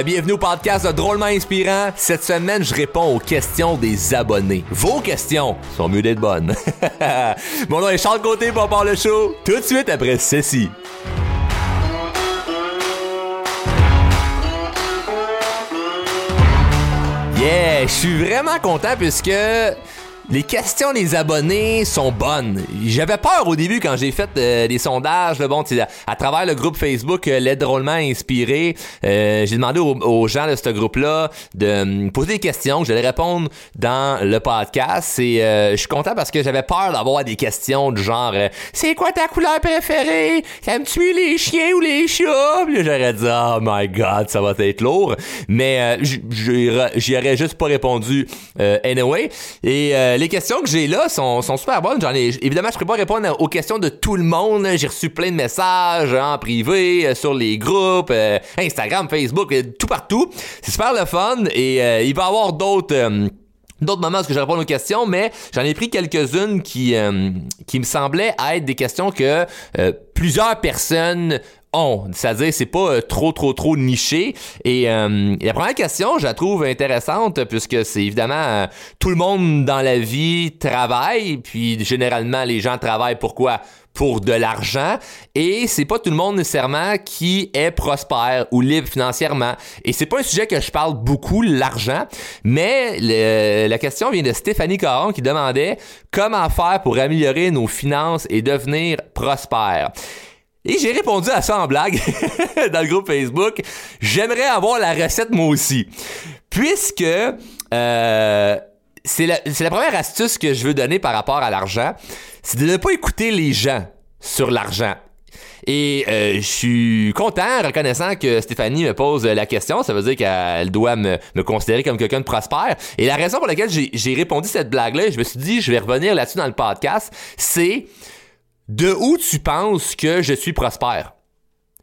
yeah! Bienvenue au podcast de Drôlement Inspirant. Cette semaine, je réponds aux questions des abonnés. Vos questions sont mieux d'être bonnes. Mon nom est Charles Côté pour part le show. Tout de suite après ceci. Yeah! Je suis vraiment content puisque les questions des abonnés sont bonnes. J'avais peur au début quand j'ai fait euh, des sondages, le bon, à, à, travers le groupe Facebook euh, drôlement inspiré, euh, j'ai demandé aux, gens de ce groupe-là de me poser des questions, je vais répondre dans le podcast. Et euh, je suis content parce que j'avais peur d'avoir des questions du genre C'est quoi ta couleur préférée? Aimes-tu les chiens ou les chats? J'aurais dit Oh my god, ça va être lourd. Mais j'y aurais juste pas répondu anyway. Et les questions que j'ai là sont, super bonnes. Évidemment, je ne peux pas répondre aux questions de tout le monde. J'ai reçu plein de messages en privé, euh, sur les groupes, euh, Instagram, Facebook, euh, tout partout. C'est super le fun et il va y avoir d'autres d'autres moments où je réponds aux questions, mais j'en ai pris quelques-unes qui, qui me semblaient être des questions que plusieurs personnes on. C'est-à-dire, c'est pas euh, trop, trop, trop niché. Et euh, la première question, je la trouve intéressante puisque c'est évidemment euh, tout le monde dans la vie travaille, puis généralement les gens travaillent pourquoi? Pour de l'argent. Et c'est pas tout le monde nécessairement qui est prospère ou libre financièrement. Et c'est pas un sujet que je parle beaucoup, l'argent, mais la question vient de Stéphanie Caron qui demandait comment faire pour améliorer nos finances et devenir prospère. Et j'ai répondu à ça en blague dans le groupe Facebook. J'aimerais avoir la recette moi aussi. Puisque euh, c'est la, première astuce que je veux donner par rapport à l'argent, c'est de ne pas écouter les gens sur l'argent. Et euh, je suis content, reconnaissant que Stéphanie me pose la question. Ça veut dire qu'elle doit me, me, considérer comme quelqu'un de prospère. Et la raison pour laquelle j'ai répondu cette blague-là, je me suis dit, je vais revenir là-dessus dans le podcast, c'est de où tu penses que je suis prospère?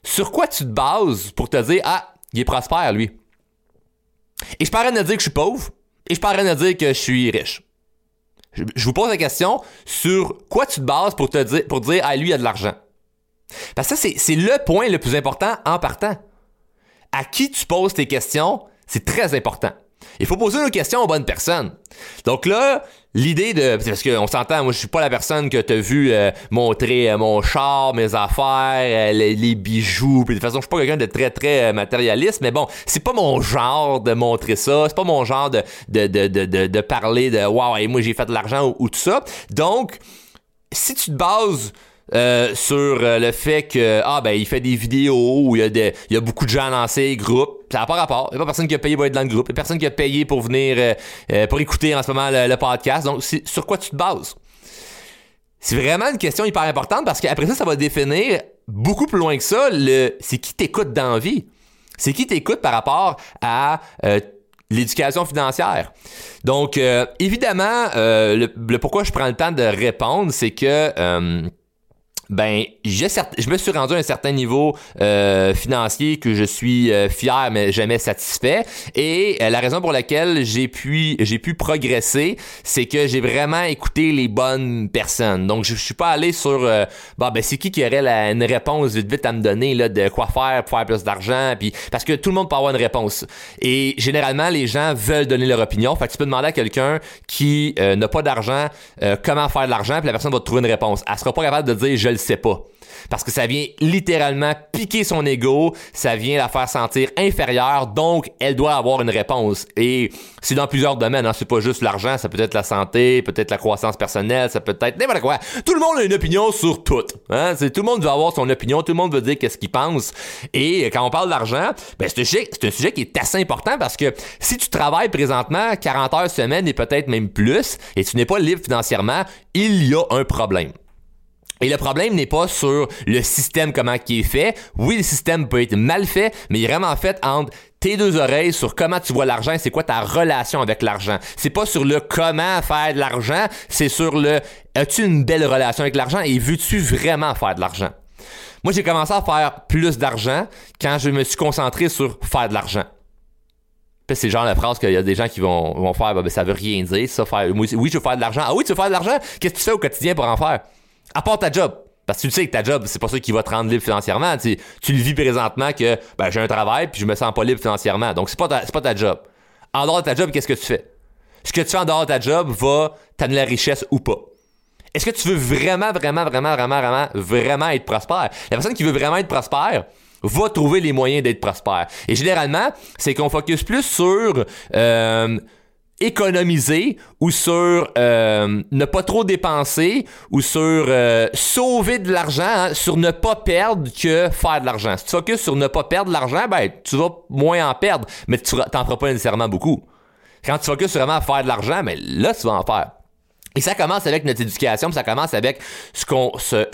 Sur quoi tu te bases pour te dire, ah, il est prospère, lui? Et je parle de dire que je suis pauvre, et je parle de dire que je suis riche. Je, vous pose la question, sur quoi tu te bases pour te dire, pour dire, ah, lui, il a de l'argent? Parce que ça, c'est le point le plus important en partant. À qui tu poses tes questions, c'est très important. Il faut poser une question aux bonnes personnes. Donc là, l'idée de parce qu'on s'entend, moi je suis pas la personne que t'as vu euh, montrer euh, mon char, mes affaires, euh, les, bijoux, puis de toute façon je suis pas quelqu'un de très très matérialiste, mais bon, c'est pas mon genre de montrer ça, c'est pas mon genre de de, de, de, de, parler de waouh, moi j'ai fait de l'argent ou, tout ça. Donc si tu te bases euh, sur euh, le fait que ah ben il fait des vidéos où il y a des il y a beaucoup de gens dans ces groupes. Ça n'a pas rapport. Il n'y a pas personne qui a payé pour être dans le groupe. Il n'y a personne qui a payé pour venir euh, pour écouter en ce moment le, podcast. Donc sur quoi tu te bases? C'est vraiment une question hyper importante parce qu'après ça ça va définir beaucoup plus loin que ça le c'est qui t'écoute dans la vie. C'est qui t'écoute par rapport à l'éducation financière. Donc, évidemment, le, pourquoi je prends le temps de répondre, c'est que ben je me suis rendu à un certain niveau euh, financier que je suis euh, fier mais jamais satisfait. Et euh, la raison pour laquelle j'ai pu j'ai pu progresser c'est que j'ai vraiment écouté les bonnes personnes. Donc je, suis pas allé sur bon ben c'est qui qui aurait la, une réponse vite vite à me donner là de quoi faire pour faire plus d'argent puis parce que tout le monde peut avoir une réponse. Et généralement les gens veulent donner leur opinion. Fait que tu peux demander à quelqu'un qui n'a pas d'argent comment faire de l'argent puis la personne va te trouver une réponse. Elle sera pas capable de dire je sait pas. Parce que ça vient littéralement piquer son ego, ça vient la faire sentir inférieure, donc elle doit avoir une réponse. Et c'est dans plusieurs domaines, hein. c'est pas juste l'argent, ça peut être la santé, peut-être la croissance personnelle, ça peut être n'importe quoi. Tout le monde a une opinion sur tout. Hein? C'est, tout le monde veut avoir son opinion, tout le monde veut dire qu'est-ce qu'il pense. Et quand on parle d'argent, ben c'est un sujet qui est assez important parce que si tu travailles présentement 40 heures semaine et peut-être même plus, et tu n'es pas libre financièrement, il y a un problème. Et le problème n'est pas sur le système comment qui est fait. Oui, le système peut être mal fait, mais il est vraiment fait entre tes deux oreilles sur comment tu vois l'argent, c'est quoi ta relation avec l'argent. C'est pas sur le comment faire de l'argent, c'est sur le as-tu une belle relation avec l'argent et veux-tu vraiment faire de l'argent? Moi, j'ai commencé à faire plus d'argent quand je me suis concentré sur faire de l'argent. C'est genre la phrase qu'il y a des gens qui vont, vont faire, ben, ça veut rien dire, ça, faire, oui, je veux faire de l'argent. Ah oui, tu veux faire de l'argent? Qu'est-ce que tu fais au quotidien pour en faire? À part ta job. Parce que tu le sais que ta job, c'est pas ça qui va te rendre libre financièrement. Tu, tu le vis présentement que ben, j'ai un travail puis je me sens pas libre financièrement. Donc c'est pas ta, pas ta job. En dehors de ta job, qu'est-ce que tu fais? Ce que tu fais en dehors de ta job va t'amener la richesse ou pas. Est-ce que tu veux vraiment, vraiment, vraiment, vraiment, vraiment, vraiment être prospère? La personne qui veut vraiment être prospère, va trouver les moyens d'être prospère. Et généralement, c'est qu'on focus plus sur euh, économiser ou sur euh, ne pas trop dépenser ou sur euh, sauver de l'argent, hein, sur ne pas perdre que faire de l'argent. Si tu focuses sur ne pas perdre de l'argent, ben tu vas moins en perdre, mais tu n'en feras pas nécessairement beaucoup. Quand tu focuses vraiment à faire de l'argent, ben, là tu vas en faire. Et ça commence avec notre éducation, ça commence avec ce qu'on, ce,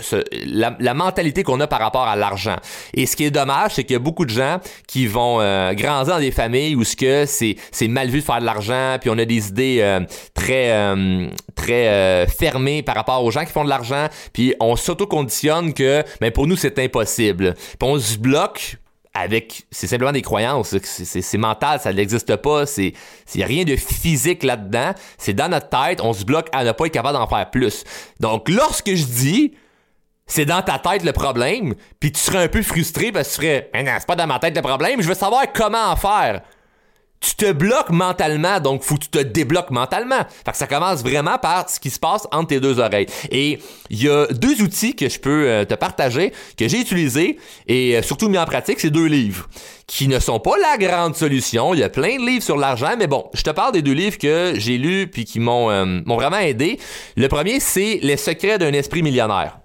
la, mentalité qu'on a par rapport à l'argent. Et ce qui est dommage, c'est qu'il y a beaucoup de gens qui vont euh, grandir dans des familles où ce que c'est, c'est mal vu de faire de l'argent, puis on a des idées euh, très, euh, très fermées par rapport aux gens qui font de l'argent, puis on s'auto-conditionne que, mais ben, pour nous c'est impossible. Puis on se bloque avec c'est simplement des croyances c'est mental ça n'existe pas c'est c'est rien de physique là-dedans c'est dans notre tête on se bloque à ne pas être capable d'en faire plus. Donc lorsque je dis c'est dans ta tête le problème puis tu serais un peu frustré parce que tu serais mais non c'est pas dans ma tête le problème je veux savoir comment en faire tu te bloques mentalement, donc faut que tu te débloques mentalement. Fait que ça commence vraiment par ce qui se passe entre tes deux oreilles. Et il y a deux outils que je peux euh, te partager, que j'ai utilisés et euh, surtout mis en pratique, c'est deux livres qui ne sont pas la grande solution. Il y a plein de livres sur l'argent, mais bon, je te parle des deux livres que j'ai lus puis qui m'ont euh, m'ont vraiment aidé. Le premier, c'est Les secrets d'un esprit millionnaire.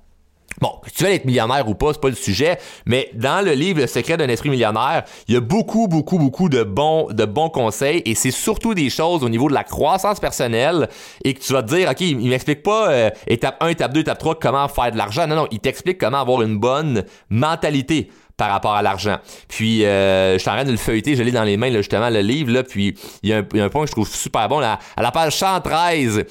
Bon, que tu veux être millionnaire ou pas, c'est pas le sujet, mais dans le livre Le secret d'un esprit millionnaire, il y a beaucoup, beaucoup, beaucoup de bons, de bons conseils et c'est surtout des choses au niveau de la croissance personnelle et que tu vas te dire, OK, il, m'explique pas euh, étape 1, étape 2, étape 3, comment faire de l'argent. Non, non, il t'explique comment avoir une bonne mentalité par rapport à l'argent. Puis euh, je suis en train de le feuilleter, je l'ai dans les mains là, justement le livre là, puis il y, a un point que je trouve super bon là, à la page 113,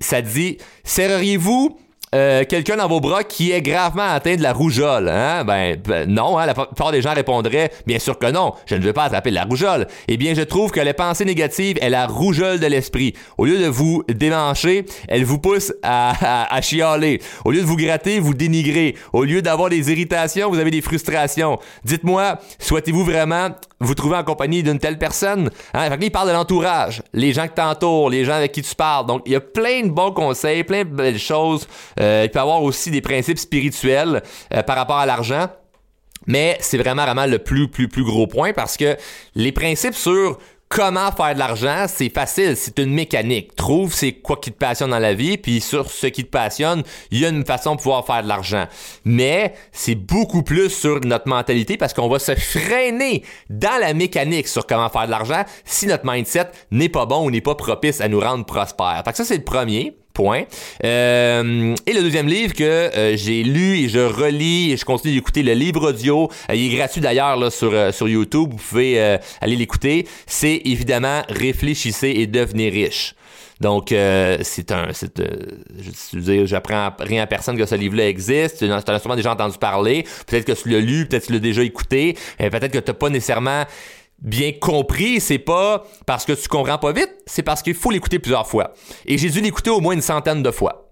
ça dit serreriez-vous euh, quelqu'un dans vos bras qui est gravement atteint de la rougeole. Hein? Ben, non, hein? la plupart des gens répondraient bien sûr que non, je ne veux pas attraper de la rougeole. Eh bien, je trouve que les pensées négatives est la rougeole de l'esprit. Au lieu de vous démancher, elle vous pousse à, à, chialer. Au lieu de vous gratter, vous dénigrez. Au lieu d'avoir des irritations, vous avez des frustrations. Dites-moi, souhaitez-vous vraiment vous trouver en compagnie d'une telle personne? Hein? Fait parle de l'entourage, les gens qui t'entourent, les gens avec qui tu parles. Donc, il y a plein de bons conseils, plein de belles choses. Il peut avoir aussi des principes spirituels euh, par rapport à l'argent. Mais c'est vraiment, vraiment le plus, plus, plus gros point parce que les principes sur comment faire de l'argent, c'est facile, c'est une mécanique. Trouve c'est quoi qui te passionne dans la vie, puis sur ce qui te passionne, il y a une façon de pouvoir faire de l'argent. Mais c'est beaucoup plus sur notre mentalité parce qu'on va se freiner dans la mécanique sur comment faire de l'argent si notre mindset n'est pas bon ou n'est pas propice à nous rendre prospères. Fait que ça, c'est le premier. Point. Euh, et le deuxième livre que euh, j'ai lu et je relis et je continue d'écouter le livre audio, euh, il est gratuit d'ailleurs sur sur YouTube, vous pouvez aller l'écouter. C'est évidemment réfléchissez et devenez riche. Donc c'est un c'est je veux dire j'apprends rien à personne que ce livre-là existe. Tu as sûrement déjà entendu parler. Peut-être que tu l'as lu, peut-être que tu l'as déjà écouté. peut-être que tu n'as pas nécessairement bien compris, c'est pas parce que tu comprends pas vite, c'est parce qu'il faut l'écouter plusieurs fois. Et j'ai dû l'écouter au moins une centaine de fois.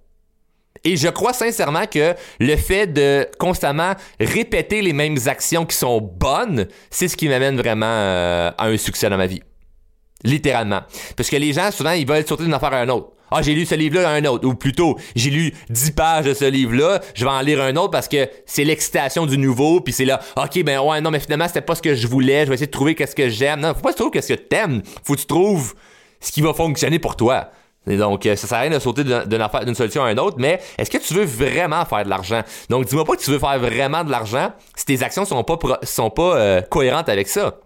Et je crois sincèrement que le fait de constamment répéter les mêmes actions qui sont bonnes, c'est ce qui m'amène vraiment euh, à un succès dans ma vie. Littéralement. Parce que les gens, souvent, ils veulent sauter d'une affaire à un autre. Ah, j'ai lu ce livre-là, un autre. Ou plutôt, j'ai lu 10 pages de ce livre-là, je vais en lire un autre parce que c'est l'excitation du nouveau, puis c'est là, ok, ben ouais, non, mais finalement, c'était pas ce que je voulais, je vais essayer de trouver qu'est-ce que j'aime. Non, faut pas que tu trouves qu'est-ce que t'aimes. Faut que tu trouves ce qui va fonctionner pour toi. Et donc, euh, ça sert à rien de sauter d'une solution à une autre, mais est-ce que tu veux vraiment faire de l'argent? Donc, dis-moi pas que tu veux faire vraiment de l'argent si tes actions sont pas, sont pas euh, cohérentes avec ça.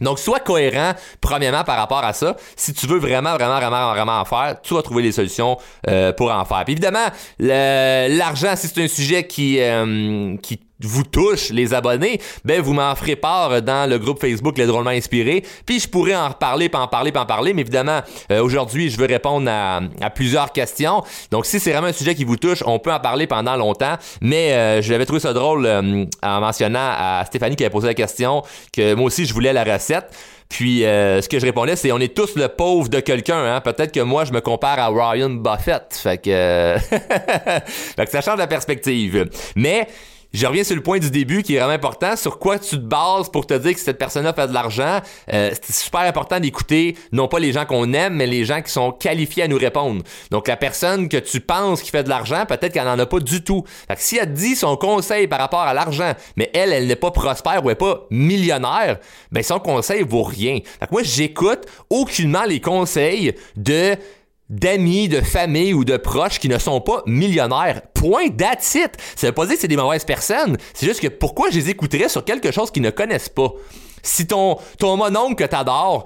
Donc, sois cohérent, premièrement, par rapport à ça. Si tu veux vraiment, vraiment, vraiment, vraiment en faire, tu vas trouver des solutions euh, pour en faire. Puis évidemment, l'argent, si c'est un sujet qui, euh, qui vous touche, les abonnés, ben vous m'en ferez part dans le groupe Facebook Les Drôlement Inspirés. Puis je pourrais en reparler, puis en parler, puis en parler. Mais évidemment, euh, aujourd'hui, je veux répondre à, plusieurs questions. Donc si c'est vraiment un sujet qui vous touche, on peut en parler pendant longtemps. Mais euh, je l'avais trouvé ça drôle euh, en mentionnant à Stéphanie qui avait posé la question que moi aussi je voulais la recette. Puis ce que je répondais, c'est on est tous le pauvre de quelqu'un. Hein? Peut-être que moi, je me compare à Ryan Buffett. Fait que, fait que ça change la perspective. Mais je reviens sur le point du début qui est vraiment important. Sur quoi tu te bases pour te dire que cette personne-là fait de l'argent? Euh, c'est super important d'écouter non pas les gens qu'on aime, mais les gens qui sont qualifiés à nous répondre. Donc la personne que tu penses qui fait de l'argent, peut-être qu'elle n'en a pas du tout. Fait que si elle dit son conseil par rapport à l'argent, mais elle, elle n'est pas prospère ou elle n'est pas millionnaire, ben son conseil vaut rien. Fait que moi, j'écoute aucunement les conseils de d'amis, de famille ou de proches qui ne sont pas millionnaires. Point, that's it. Ça veut pas dire que c'est des mauvaises personnes. C'est juste que pourquoi je les écouterais sur quelque chose qu'ils ne connaissent pas? Si ton, ton mononcle que t'adores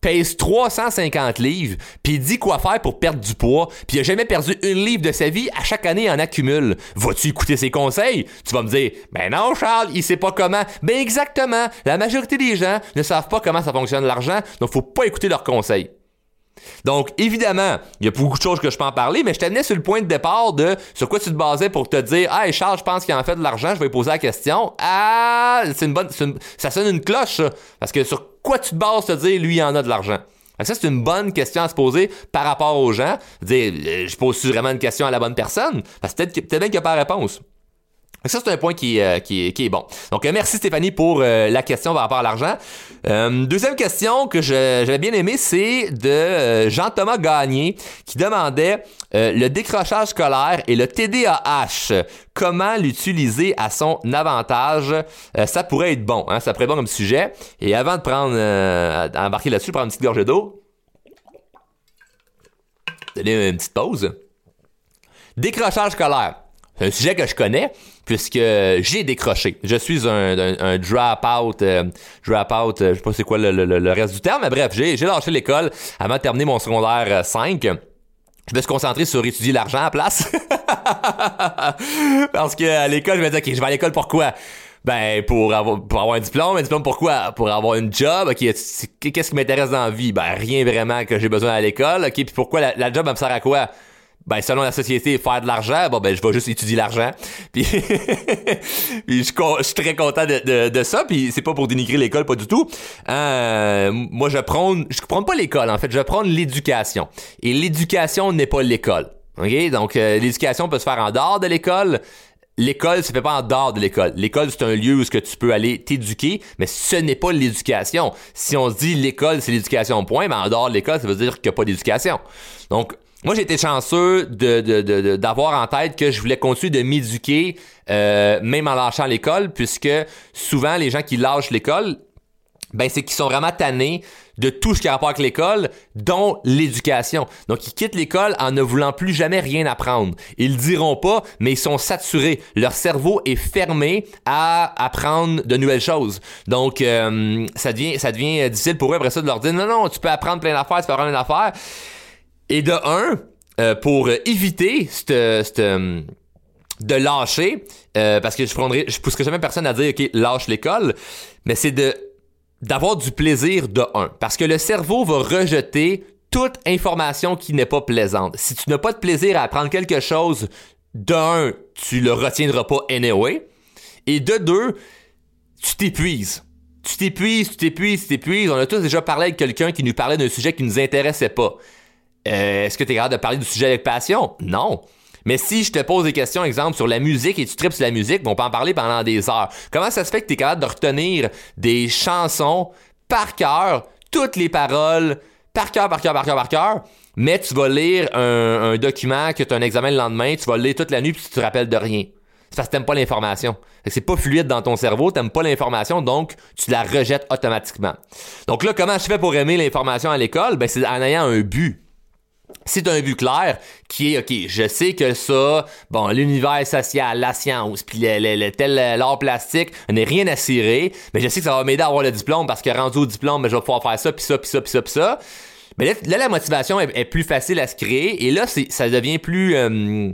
pèse 350 livres, puis dit quoi faire pour perdre du poids, puis a jamais perdu une livre de sa vie, à chaque année en accumule. Vas-tu écouter ses conseils? Tu vas me dire, ben non Charles, il sait pas comment. Ben exactement, la majorité des gens ne savent pas comment ça fonctionne l'argent, donc faut pas écouter leurs conseils. Donc, évidemment, il y a beaucoup de choses que je peux en parler, mais je t'amenais sur le point de départ de sur quoi tu te basais pour te dire Ah, Charles, je pense qu'il en fait de l'argent, je vais poser la question. Ah, c'est une bonne. ça sonne une cloche, ça. Parce que sur quoi tu te bases te dire lui, il en a de l'argent? Ça, c'est une bonne question à se poser par rapport aux gens. Dire, euh, je pose vraiment une question à la bonne personne? Parce que peut-être, bien qu'il n'y a pas de réponse. Ça, c'est un point qui, euh, qui, est bon. Donc, euh, merci Stéphanie pour euh, la question par rapport à l'argent. deuxième question que j'avais bien aimé, c'est de Jean-Thomas Gagné qui demandait le décrochage scolaire et le TDAH. Comment l'utiliser à son avantage? ça pourrait être bon. Hein? Ça pourrait être bon comme sujet. Et avant de prendre, embarquer là-dessus, prendre une petite gorgée d'eau, donner une petite pause. Décrochage scolaire. Un sujet que je connais puisque j'ai décroché. Je suis un, un, drop-out, euh, drop-out, euh, je sais pas c'est quoi le, reste du terme, mais bref, j'ai, lâché l'école avant de terminer mon secondaire 5. Euh, je me suis concentré sur étudier l'argent à place. Parce qu'à l'école, je me disais, OK, je vais à l'école pourquoi? Ben, pour avoir, pour avoir un diplôme. Un diplôme pourquoi? Pour avoir une job. OK, qu'est-ce qui m'intéresse dans la vie? Ben, rien vraiment que j'ai besoin à l'école. OK, puis pourquoi la, la job, elle me sert à quoi? Ben selon la société faire de l'argent bon ben je vais juste étudier l'argent. Puis, je, je, suis très content de, de, de ça. Puis c'est pas pour dénigrer l'école pas du tout. Euh, moi je prends je prends pas l'école en fait. Je prends l'éducation. Et l'éducation n'est pas l'école. Ok? Donc euh, l'éducation peut se faire en dehors de l'école. L'école se fait pas en dehors de l'école. L'école, c'est un lieu où ce que tu peux aller t'éduquer, mais ce n'est pas l'éducation. Si on se dit l'école, c'est l'éducation, point, mais en dehors de l'école, ça veut dire qu'il n'y a pas d'éducation. Donc, moi, j'ai été chanceux de, d'avoir en tête que je voulais continuer de m'éduquer, euh, même en lâchant l'école, puisque souvent, les gens qui lâchent l'école, ben, c'est qu'ils sont vraiment tannés de tout ce qui a rapport avec l'école, dont l'éducation. Donc, ils quittent l'école en ne voulant plus jamais rien apprendre. Ils le diront pas, mais ils sont saturés. Leur cerveau est fermé à apprendre de nouvelles choses. Donc, euh, ça devient, ça devient difficile pour eux après ça de leur dire, non, non, tu peux apprendre plein d'affaires, tu peux apprendre plein d'affaires. Et de un, euh, pour éviter cette, de lâcher, euh, parce que je prendrai, pousserai jamais personne à dire ok lâche l'école, mais c'est de d'avoir du plaisir de un, parce que le cerveau va rejeter toute information qui n'est pas plaisante. Si tu n'as pas de plaisir à apprendre quelque chose, d'un, tu le retiendras pas anyway, et de deux, tu t'épuises. Tu t'épuises, tu t'épuises, tu t'épuises. On a tous déjà parlé avec quelqu'un qui nous parlait d'un sujet qui nous intéressait pas. Euh, est-ce que tu es capable de parler du sujet avec passion? Non. Mais si je te pose des questions, exemple, sur la musique et tu tripes sur la musique, on peut en parler pendant des heures. Comment ça se fait que tu es capable de retenir des chansons par cœur, toutes les paroles, par cœur, par cœur, par cœur, par cœur, mais tu vas lire un, document que tu as un examen le lendemain, tu vas le lire toute la nuit puis tu te rappelles de rien. C'est parce que t'aimes pas l'information. C'est pas fluide dans ton cerveau, t'aimes pas l'information, donc tu la rejettes automatiquement. Donc là, comment je fais pour aimer l'information à l'école? Ben, c'est en ayant un but c'est un but clair qui est, OK, je sais que ça, bon, l'univers social, la science, puis le, tel l'art plastique, n'est rien à cirer, mais je sais que ça va m'aider à avoir le diplôme parce que rendu au diplôme, ben, je vais pouvoir faire ça, puis ça, puis ça, puis ça, puis ça. Mais là, la motivation est, plus facile à se créer et là, ça devient plus, euh,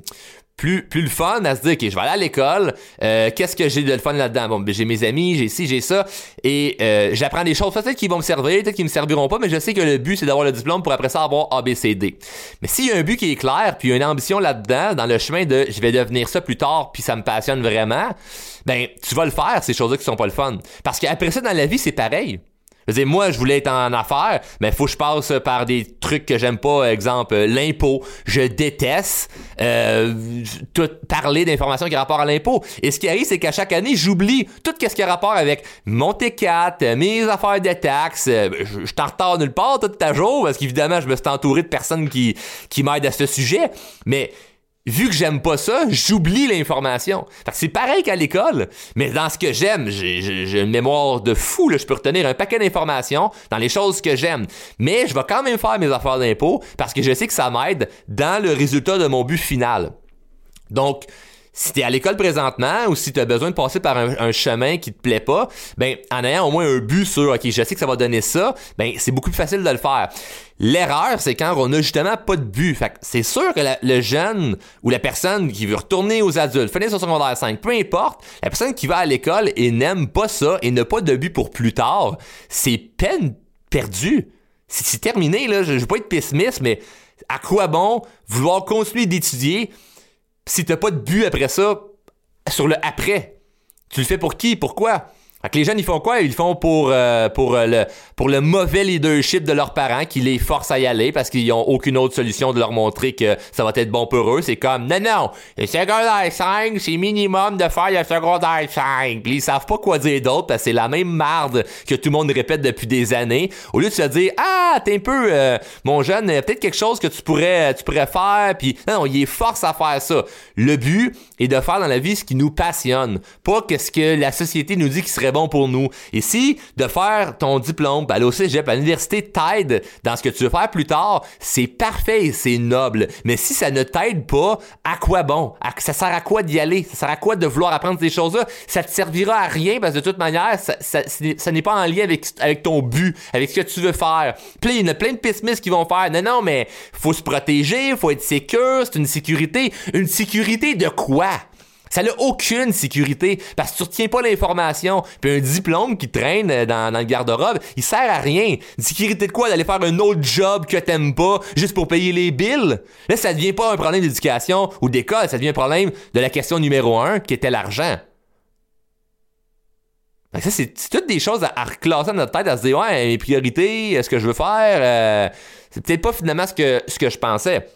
plus, plus le fun à se dire, OK, je vais aller à l'école, euh, qu'est-ce que j'ai de le fun là-dedans? Bon, ben, j'ai mes amis, j'ai ci, j'ai ça, et euh, j'apprends des choses, peut-être qui vont me servir, peut-être qui me serviront pas, mais je sais que le but, c'est d'avoir le diplôme pour après ça avoir A, B, C, D. Mais s'il y a un but qui est clair, puis une ambition là-dedans, dans le chemin de je vais devenir ça plus tard, puis ça me passionne vraiment, ben, tu vas le faire, ces choses-là qui sont pas le fun. Parce qu'après ça, dans la vie, c'est pareil. Je veux moi, je voulais être en affaires, mais faut que je passe par des trucs que j'aime pas, exemple l'impôt. Je déteste euh, tout parler d'informations qui ont rapport à l'impôt. Et ce qui arrive, c'est qu'à chaque année, j'oublie tout ce qui a rapport avec mon T4, mes affaires de taxes. Euh, je, je t'en nulle part tout à jour, parce qu'évidemment, je me suis entouré de personnes qui, qui m'aident à ce sujet. Mais vu que j'aime pas ça, j'oublie l'information. c'est pareil qu'à l'école, mais dans ce que j'aime, j'ai une mémoire de fou, je peux retenir un paquet d'informations dans les choses que j'aime. Mais je vais quand même faire mes affaires d'impôt parce que je sais que ça m'aide dans le résultat de mon but final. Donc, si t'es à l'école présentement ou si t'as besoin de passer par un, chemin qui te plaît pas, ben en ayant au moins un but sur OK, je sais que ça va donner ça, ben c'est beaucoup plus facile de le faire. L'erreur, c'est quand on a justement pas de but. C'est sûr que le jeune ou la personne qui veut retourner aux adultes, finir son secondaire 5, peu importe, la personne qui va à l'école et n'aime pas ça et n'a pas de but pour plus tard, c'est peine perdue. C'est terminé, là. Je, je veux pas être pessimiste, mais à quoi bon vouloir continuer d'étudier si t'as pas de but après ça, sur le après, tu le fais pour qui? Pourquoi? Fait que les jeunes, ils font quoi? Ils font pour, euh, pour, euh, le, pour le mauvais leadership de leurs parents qui les forcent à y aller parce qu'ils n'ont aucune autre solution de leur montrer que ça va être bon pour eux. C'est comme, non, non, le secondaire 5, c'est minimum de faire le secondaire 5. Puis ils savent pas quoi dire d'autre parce que c'est la même marde que tout le monde répète depuis des années. Au lieu de se dire, ah, t'es un peu, euh, mon jeune, peut-être quelque chose que tu pourrais, tu pourrais faire. Puis non, non, ils forcent à faire ça. Le but est de faire dans la vie ce qui nous passionne. Pas que ce que la société nous dit qui serait bon pour nous. Ici, de faire ton diplôme, aller au cégep, à l'université t'aide dans ce que tu veux faire plus tard, c'est parfait et c'est noble. Mais si ça ne t'aide pas, à quoi bon? ça sert à quoi d'y aller? Ça sert à quoi de vouloir apprendre ces choses-là? Ça te servira à rien parce que de toute manière, ça, n'est pas en lien avec, avec ton but, avec ce que tu veux faire. Puis il y en a plein de pessimistes qui vont faire, non, non, mais faut se protéger, faut être sécure, c'est une sécurité. Une sécurité de quoi? Ça n'a aucune sécurité parce que tu retiens pas l'information. Puis un diplôme qui traîne euh, dans, le garde-robe, il sert à rien. Sécurité de quoi? D'aller faire un autre job que t'aimes pas juste pour payer les bills? Là, ça devient pas un problème d'éducation ou d'école, ça devient un problème de la question numéro un qui était l'argent. ça, c'est toutes des choses à, reclasser dans notre tête, à se dire, ouais, mes priorités, ce que je veux faire, euh, c'est peut-être pas finalement ce que, ce que je pensais.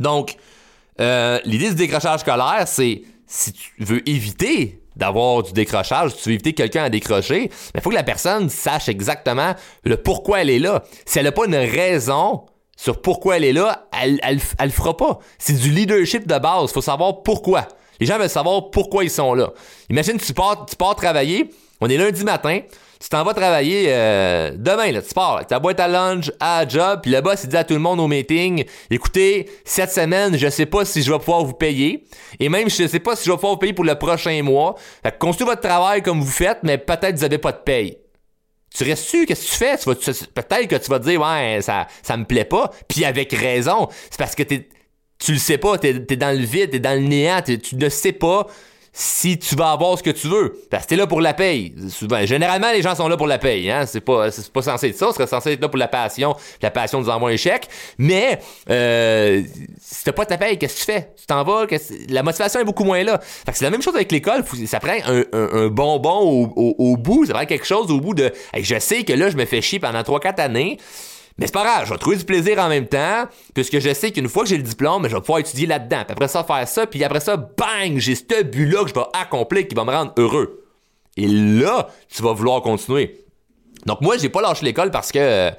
Donc, euh, l'idée du décrochage scolaire, c'est si tu veux éviter d'avoir du décrochage, si tu veux éviter quelqu'un à décrocher, il faut que la personne sache exactement le pourquoi elle est là. Si elle n'a pas une raison sur pourquoi elle est là, elle, elle, le fera pas. C'est du leadership de base. Il faut savoir pourquoi. Les gens veulent savoir pourquoi ils sont là. Imagine, tu pars, tu pars travailler, on est lundi matin, tu t'en vas travailler euh, demain, là, tu pars avec ta boîte à lunch à job, puis le boss il dit à tout le monde au meeting, écoutez, cette semaine, je sais pas si je vais pouvoir vous payer, et même je sais pas si je vais pouvoir vous payer pour le prochain mois. Fait que construisez votre travail comme vous faites, mais peut-être vous avez pas de paye. Tu restes sûr, qu'est-ce que tu fais? peut-être que tu vas te dire, ouais, ça, ça me plaît pas, puis avec raison. C'est parce que t'es, tu le sais pas, t'es, es dans le vide, t'es dans le néant, tu ne sais pas si tu vas avoir ce que tu veux. Parce que t'es là pour la paye. Généralement, les gens sont là pour la paye. Hein? C'est pas, pas censé être ça. Ce serait censé être là pour la passion. La passion nous envoie un chèque. Mais euh, si t'as pas ta paye, qu'est-ce que tu fais? Tu t'en vas? La motivation est beaucoup moins là. Fait que c'est la même chose avec l'école. Ça prend un, bonbon au, bout. Ça prend quelque chose au bout de... je sais que là, je me fais chier pendant 3-4 années. Mais c'est pas grave, je vais trouver du plaisir en même temps, puisque je sais qu'une fois que j'ai le diplôme, je vais pouvoir étudier là-dedans. Puis après ça, faire ça, puis après ça, bang, j'ai ce but-là que je vais accomplir qui va me rendre heureux. Et là, tu vas vouloir continuer. Donc moi, j'ai pas lâché l'école parce que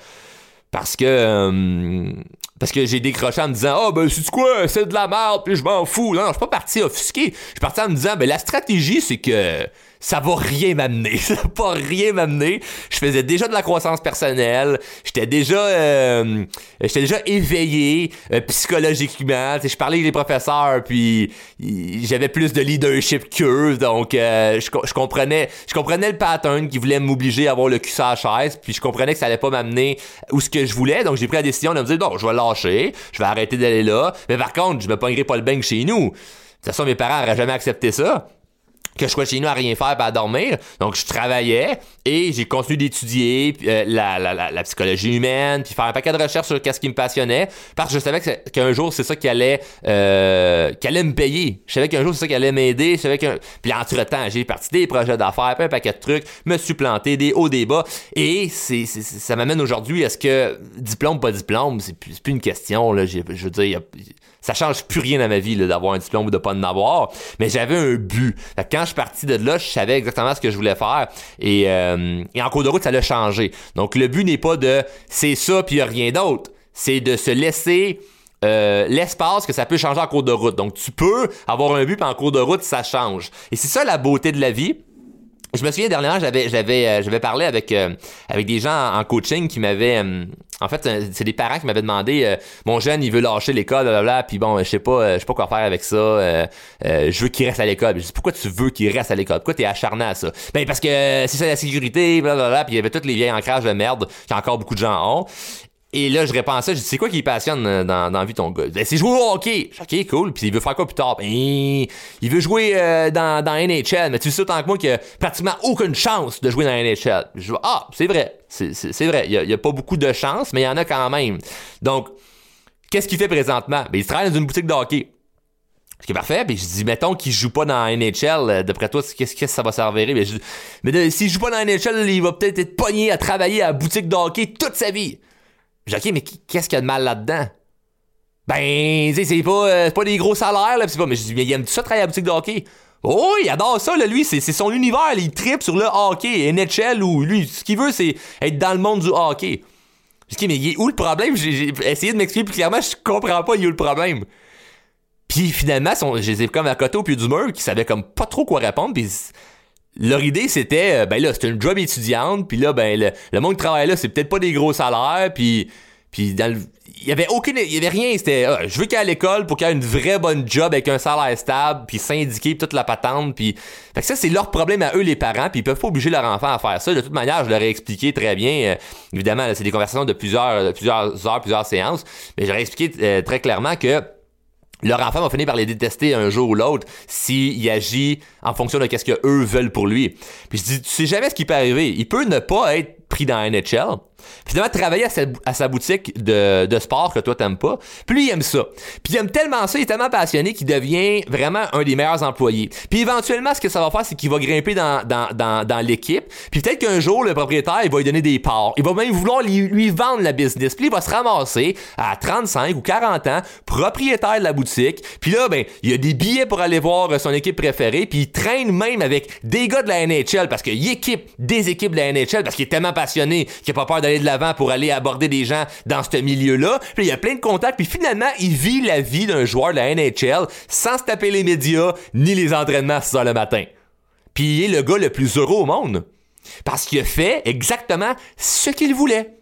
parce que euh, parce que j'ai décroché en me disant oh, ben c'est quoi c'est de la merde puis je m'en fous non, non je suis pas parti offusqué je suis parti en me disant ben la stratégie c'est que ça va rien m'amener. Ça va pas rien m'amener. Je faisais déjà de la croissance personnelle. J'étais déjà, euh, j'étais déjà éveillé euh, psychologiquement. je parlais avec les professeurs, puis j'avais plus de leadership qu'eux. Donc, euh, je, comprenais, je comprenais le pattern qui voulait m'obliger à avoir le cul sur la chaise. Puis je comprenais que ça allait pas m'amener où ce que je voulais. Donc, j'ai pris la décision de me dire, non, je vais lâcher. Je vais arrêter d'aller là. Mais par contre, je me pognerai pas le bang chez nous toute façon, mes parents n'auraient jamais accepté ça que je sois chez nous à rien faire pas à dormir. Donc, je travaillais et j'ai continué d'étudier euh, la, la, la, psychologie humaine, puis faire un paquet de recherches sur qu'est-ce qui me passionnait, parce que je savais qu'un jour, c'est ça qui allait, euh, qui allait me payer. Je savais qu'un jour, c'est ça qui allait m'aider. Je savais que... Puis, entre-temps, j'ai parti des projets d'affaires, un paquet de trucs, me suis planté, des hauts, des bas. Et c'est, ça m'amène aujourd'hui, est-ce que diplôme, pas diplôme, c'est plus, plus une question, là. Je veux dire, y a, ça change plus rien dans ma vie d'avoir un diplôme ou de pas en avoir. Mais j'avais un but. quand je suis parti de là, je savais exactement ce que je voulais faire. Et, euh, et en cours de route, ça l'a changé. Donc le but n'est pas de c'est ça puis rien d'autre. C'est de se laisser euh, l'espace que ça peut changer en cours de route. Donc tu peux avoir un but puis en cours de route, ça change. Et c'est ça la beauté de la vie. Je me souviens dernièrement, j'avais j'avais euh, j'avais parlé avec avec des gens en coaching qui m'avaient en fait, c'est des parents qui m'avaient demandé euh, mon jeune, il veut lâcher l'école, blablabla, puis bon, je sais pas, euh, je sais pas quoi faire avec ça. Euh, je veux qu'il reste à l'école. Je dis pourquoi tu veux qu'il reste à l'école? Pourquoi t'es acharné à ça Ben parce que c'est ça la sécurité, blablabla. Puis il y avait toutes les vieilles ancrages de merde qu'encore beaucoup de gens ont. Et là, je répensais, je dis, c'est quoi qui passionne dans, dans la vie ton gars? Ben, c'est jouer au hockey. Ok, cool. Puis il veut faire quoi plus tard? Ben, il veut jouer dans, dans NHL. Mais tu sais autant que moi qu'il a pratiquement aucune chance de jouer dans NHL. Je dis, ah, c'est vrai. C'est vrai, il n'y a, pas beaucoup de chance, mais il y en a quand même. Donc, qu'est-ce qu'il fait présentement? Ben, il travaille dans une boutique de hockey. Ce qui est parfait, je dis, mettons qu'il joue pas dans NHL, euh, d'après toi, qu'est-ce que ça va servir? Ben, mais s'il joue pas dans NHL, il va peut-être être pogné à travailler à la boutique de hockey toute sa vie. Dis, ok, mais qu'est-ce qu'il y a de mal là-dedans? Ben, c'est pas, euh, pas des gros salaires, là, c'est pas, mais je dis, il aime ça travailler à la boutique de hockey? Oh, il adore ça, là, lui, c'est son univers, il tripe sur le hockey, NHL, ou lui, ce qu'il veut, c'est être dans le monde du hockey. Je dis, mais il est où le problème? J'ai essayé de m'expliquer plus clairement, je comprends pas, il est où le problème? Puis finalement, son, je comme à côté au pied du mur, qui savaient comme pas trop quoi répondre, puis leur idée c'était, euh, ben là, c'est une job étudiante, puis là, ben le, le monde qui travaille là, c'est peut-être pas des gros salaires, puis puis dans le, il y avait aucune il y avait rien c'était ah, je veux qu'il à l'école pour qu'il ait une vraie bonne job avec un salaire stable puis syndiqué toute la patente puis fait que ça c'est leur problème à eux les parents puis ils peuvent pas obliger leur enfant à faire ça. De toute manière je leur ai expliqué très bien euh, évidemment c'est des conversations de plusieurs plusieurs heures plusieurs séances mais j'aurais expliqué euh, très clairement que leur enfant va finir par les détester un jour ou l'autre s'il agit en fonction de ce que eux veulent pour lui. Puis je dis, tu sais jamais ce qui peut arriver. Il peut ne pas être pris dans NHL, Finalement, travailler à sa, boutique de, sport que toi t'aimes pas. Puis lui, il aime ça. Puis il aime tellement ça, il est tellement passionné qu'il devient vraiment un des meilleurs employés. Puis éventuellement, ce que ça va faire, c'est qu'il va grimper dans, l'équipe. Puis peut-être qu'un jour, le propriétaire, il va lui donner des parts. Il va même vouloir lui, vendre la business. Puis il va se ramasser à 35 ou 40 ans, propriétaire de la boutique. Puis là, ben, il a des billets pour aller voir son équipe préférée. Puis il traîne même avec des gars de la NHL parce qu'il équipe des équipes de la NHL parce qu'il est tellement passionné qu'il a pas peur d'aller de l'avant pour aller aborder des gens dans ce milieu-là. Puis il y a plein de contacts, puis finalement, il vit la vie d'un joueur de la NHL sans se taper les médias ni les entraînements à 6 heures le matin. Puis il est le gars le plus heureux au monde. Parce qu'il a fait exactement ce qu'il voulait.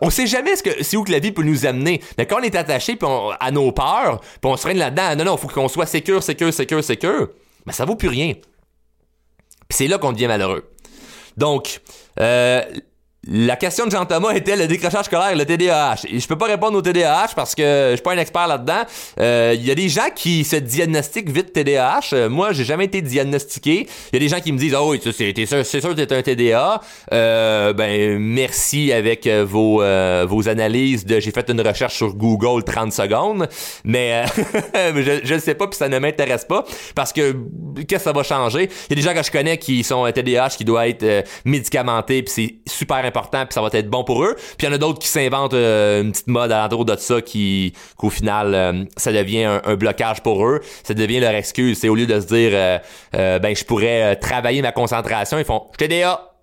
On sait jamais ce que c'est où que la vie peut nous amener. Mais quand on est attaché à nos peurs, puis on se traîne là-dedans, non non, il faut qu'on soit sécure, sécure, sécure, sécure. Mais ça vaut plus rien. Puis c'est là qu'on devient malheureux. Donc, euh, la question de Jean-Thomas était le décrochage scolaire, le TDAH. Et je peux pas répondre au TDAH parce que je suis pas un expert là-dedans. Il euh, y a des gens qui se diagnostiquent vite TDAH. Euh, moi, j'ai jamais été diagnostiqué. Il y a des gens qui me disent "Oh oui, c'est sûr, c'est sûr que t'es un TDA." Euh, ben merci avec euh, vos vos analyses de j'ai fait une recherche sur Google 30 secondes, mais je je sais pas puis ça ne m'intéresse pas parce que qu'est-ce que ça va changer? Il y a des gens que je connais qui sont TDAH qui doivent être médicamentés puis c'est super important puis ça va être bon pour eux. Puis il y en a d'autres qui s'inventent euh, une petite mode à de ça qui qu'au final euh, ça devient un, blocage pour eux, ça devient leur excuse. C'est au lieu de se dire euh, ben je pourrais travailler ma concentration, ils font je TDA.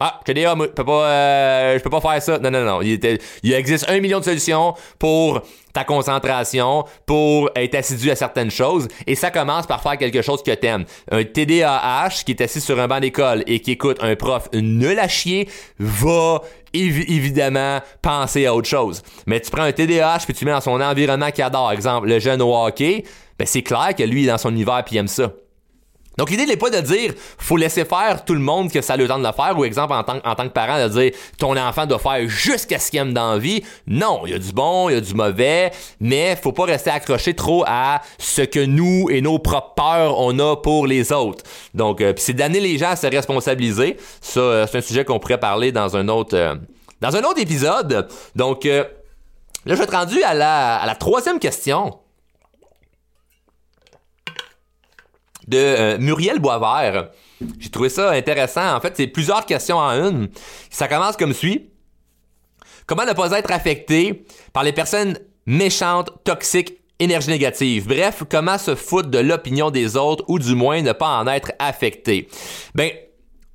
Ah, je je peux pas je peux pas faire ça. Non non non, il, il existe un million de solutions pour ta concentration, pour être assidu à certaines choses. Et ça commence par faire quelque chose que t'aimes. Un TDAH qui est assis sur un banc d'école et qui écoute un prof nul à chier va évidemment penser à autre chose. Mais tu prends un TDAH puis tu mets dans son environnement qu'il adore. Exemple, le jeune au hockey, ben c'est clair que lui, est dans son univers puis il aime ça. Donc l'idée n'est pas de dire faut laisser faire tout le monde que ça a le temps de le faire ou exemple en tant, en tant que parent de dire ton enfant doit faire jusqu'à ce qu'il aime dans la vie. Non, il y a du bon, il y a du mauvais, mais faut pas rester accroché trop à ce que nous et nos propres peurs on a pour les autres. Donc euh, c'est d'amener les gens à se responsabiliser. Ça euh, c'est un sujet qu'on pourrait parler dans un autre euh, dans un autre épisode. Donc là je vais être rendu à la, à la troisième question. De euh, Muriel Boisvert. J'ai trouvé ça intéressant. En fait, c'est plusieurs questions en une. Ça commence comme suit. Comment ne pas être affecté par les personnes méchantes, toxiques, énergie négative? Bref, comment se foutre de l'opinion des autres ou du moins ne pas en être affecté? Ben,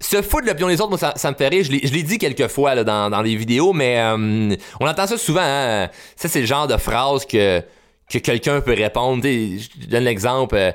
se foutre de l'opinion des autres, moi, ça, me fait rire. Je l'ai dit quelques fois dans, des vidéos, mais euh, on entend ça souvent. Hein? Ça, c'est le genre de phrase que, que quelqu'un peut répondre. je donne l'exemple. Euh,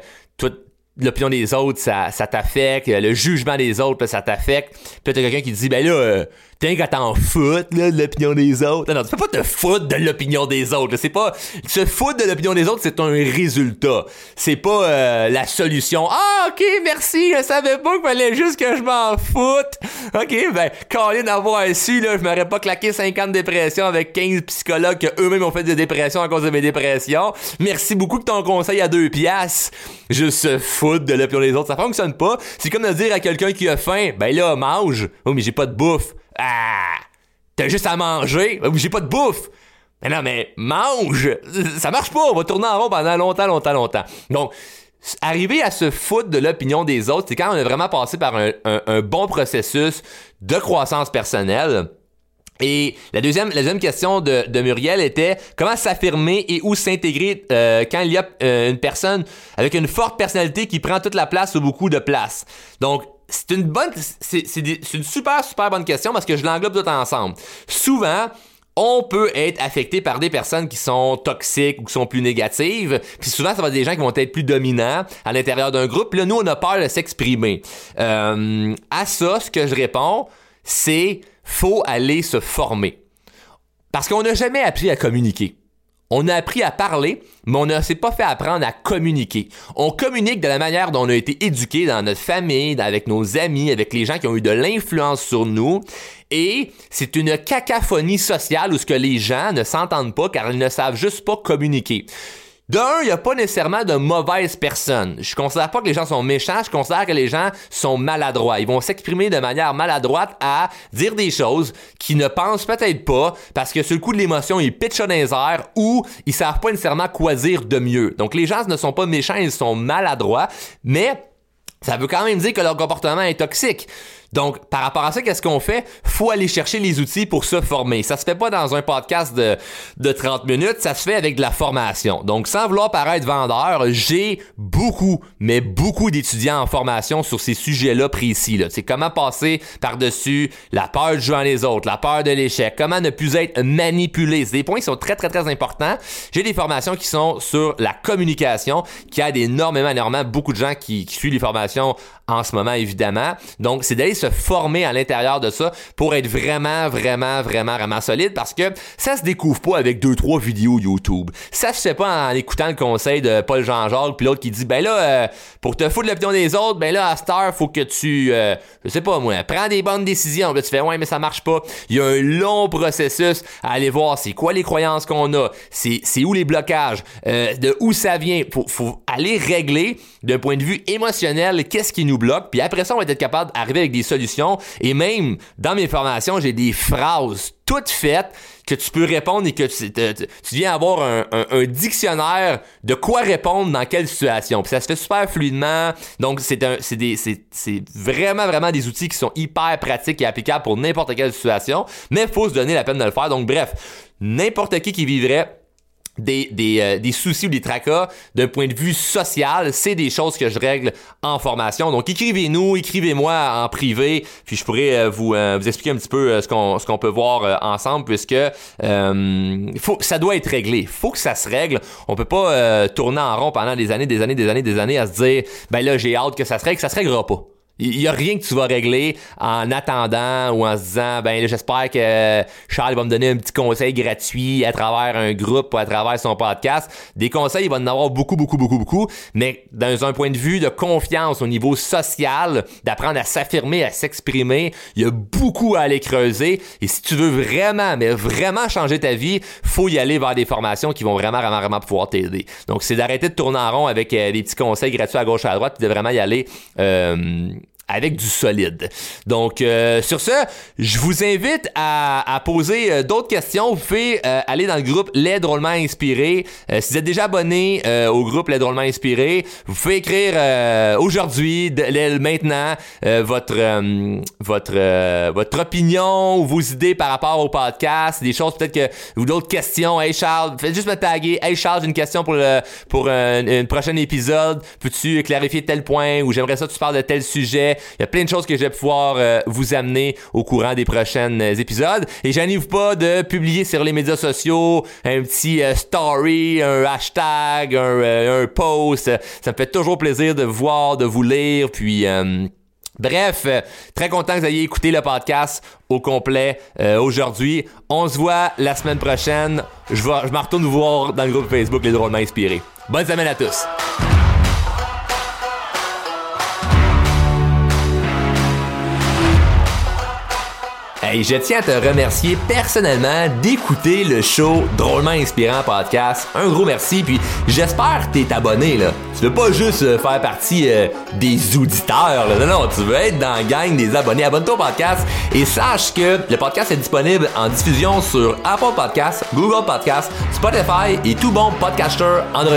l'opinion des autres, ça, ça t'affecte, le jugement des autres, ça t'affecte. Puis t'as quelqu'un qui dit, ben là, euh, T'es qu'à t'en foutre, là, de l'opinion des autres. Non, non, tu peux pas te foutre de l'opinion des autres. C'est pas, se foutre de l'opinion des autres, c'est un résultat. C'est pas euh, la solution. Ah, ok, merci, je savais pas qu'il fallait juste que je m'en foute. Ok, ben, Colin d'avoir su, là, je m'aurais pas claqué 50 dépressions avec 15 psychologues que eux-mêmes ont fait des dépressions à cause de mes dépressions. Merci beaucoup que ton conseil à deux piastres. Je se foutre de l'opinion des autres. Ça fonctionne pas. C'est comme de dire à quelqu'un qui a faim, ben là, mange. Oh, mais j'ai pas de bouffe. Ah! T'as juste à manger. J'ai pas de bouffe. Mais non, mais mange! Ça marche pas, on va tourner en rond pendant longtemps, longtemps, longtemps. Donc, arriver à se foutre de l'opinion des autres, c'est quand on a vraiment passé par un, bon processus de croissance personnelle. Et la deuxième, la deuxième question de, Muriel était comment s'affirmer et où s'intégrer euh, quand il y a euh, une personne avec une forte personnalité qui prend toute la place ou beaucoup de place? Donc, c'est une bonne, c'est une super, super bonne question parce que je l'englobe tout ensemble. Souvent, on peut être affecté par des personnes qui sont toxiques ou qui sont plus négatives. Puis souvent, ça va être des gens qui vont être plus dominants à l'intérieur d'un groupe. Puis là, nous, on a peur de s'exprimer. Euh, à ça, ce que je réponds, c'est faut aller se former. Parce qu'on n'a jamais appris à communiquer. On a appris à parler, mais on ne s'est pas fait apprendre à communiquer. On communique de la manière dont on a été éduqué dans notre famille, avec nos amis, avec les gens qui ont eu de l'influence sur nous. Et c'est une cacophonie sociale où ce que les gens ne s'entendent pas car ils ne savent juste pas communiquer. D'un, il n'y a pas nécessairement de mauvaises personnes. Je considère pas que les gens sont méchants, je considère que les gens sont maladroits. Ils vont s'exprimer de manière maladroite à dire des choses qu'ils ne pensent peut-être pas parce que sur le coup de l'émotion, ils pitchent dans les airs ou ils savent pas nécessairement quoi dire de mieux. Donc les gens ne sont pas méchants, ils sont maladroits, mais ça veut quand même dire que leur comportement est toxique. Donc, par rapport à ça, qu'est-ce qu'on fait? Faut aller chercher les outils pour se former. Ça se fait pas dans un podcast de, de 30 minutes, ça se fait avec de la formation. Donc, sans vouloir paraître vendeur, j'ai beaucoup, mais beaucoup d'étudiants en formation sur ces sujets-là précis. C'est comment passer par-dessus la peur de jouer à les autres, la peur de l'échec, comment ne plus être manipulé. C'est des points qui sont très, très, très importants. J'ai des formations qui sont sur la communication, qui aident énormément, énormément beaucoup de gens qui, qui suivent les formations en ce moment, évidemment. Donc, c'est d'aller se former à l'intérieur de ça pour être vraiment, vraiment, vraiment, vraiment solide parce que ça se découvre pas avec deux, trois vidéos YouTube. Ça se fait pas en écoutant le conseil de Paul Jean-Jacques puis l'autre qui dit, ben là, euh, pour te foutre l'opinion des autres, ben là, à Star, faut que tu, euh, je sais pas moi, prends des bonnes décisions. Là, tu fais, ouais, mais ça marche pas. Il y a un long processus à aller voir c'est quoi les croyances qu'on a, c'est, c'est où les blocages, euh, de où ça vient. Faut, faut aller régler d'un point de vue émotionnel qu'est-ce qui nous bloque? Puis après ça, on va être capable d'arriver avec des solutions. Et même dans mes formations, j'ai des phrases toutes faites que tu peux répondre et que tu, viens avoir un, dictionnaire de quoi répondre dans quelle situation. Puis ça se fait super fluidement. Donc c'est c'est vraiment vraiment des outils qui sont hyper pratiques et applicables pour n'importe quelle situation. Mais il faut se donner la peine de le faire. Donc bref, n'importe qui qui vivrait des, des, euh, des, soucis ou des tracas d'un point de vue social, c'est des choses que je règle en formation. Donc écrivez-nous, écrivez-moi en privé, puis je pourrais euh, vous, euh, vous expliquer un petit peu ce qu'on ce qu'on peut voir ensemble, puisque faut, ça doit être réglé. Faut que ça se règle. On peut pas tourner en rond pendant des années, des années, des années, des années à se dire ben là j'ai hâte que ça se règle, ça se réglera pas. Il y a rien que tu vas régler en attendant ou en se disant ben j'espère que Charles va me donner un petit conseil gratuit à travers un groupe ou à travers son podcast. Des conseils, il va en avoir beaucoup, beaucoup, beaucoup, beaucoup, mais dans un point de vue de confiance au niveau social, d'apprendre à s'affirmer, à s'exprimer, il y a beaucoup à aller creuser. Et si tu veux vraiment, mais vraiment changer ta vie, faut y aller vers des formations qui vont vraiment, vraiment, vraiment pouvoir t'aider. Donc, c'est d'arrêter de tourner en rond avec euh, des petits conseils gratuits à gauche à droite, puis de vraiment y aller euh, avec du solide. Donc, euh, sur ce, je vous invite à, à poser euh, d'autres questions. Vous pouvez euh, aller dans le groupe Les Drôlement Inspirés. Euh, si vous êtes déjà abonné euh, au groupe Les Drôlement Inspirés, vous pouvez écrire aujourd'hui, maintenant, votre votre votre opinion ou vos idées par rapport au podcast, des choses peut-être que ou d'autres questions. Hey Charles, faites juste me taguer. Hey Charles, j'ai une question pour le pour un, un prochain épisode. Peux-tu clarifier tel point ou j'aimerais ça que tu parles de tel sujet? Il y a plein de choses que je vais pouvoir euh, vous amener au courant des prochains euh, épisodes. Et j'anime pas de publier sur les médias sociaux un petit euh, story, un hashtag, un, post. Ça me fait toujours plaisir de voir, de vous lire, puis. Bref, très content que vous ayez écouté le podcast au complet aujourd'hui. On se voit la semaine prochaine. Je, je m'en retourne vous voir dans le groupe Facebook Les Drôlement Inspirés. Bonne semaine à tous! Hey, je tiens à te remercier personnellement d'écouter le show Drôlement Inspirant Podcast. Un gros merci, puis j'espère que t'es abonné, là. Tu veux pas juste euh, faire partie euh, des auditeurs, là. Non, non, tu veux être dans la gang des abonnés. Abonne-toi au podcast et sache que le podcast est disponible en diffusion sur Apple Podcasts, Google Podcasts, Spotify et tout bon podcaster Android.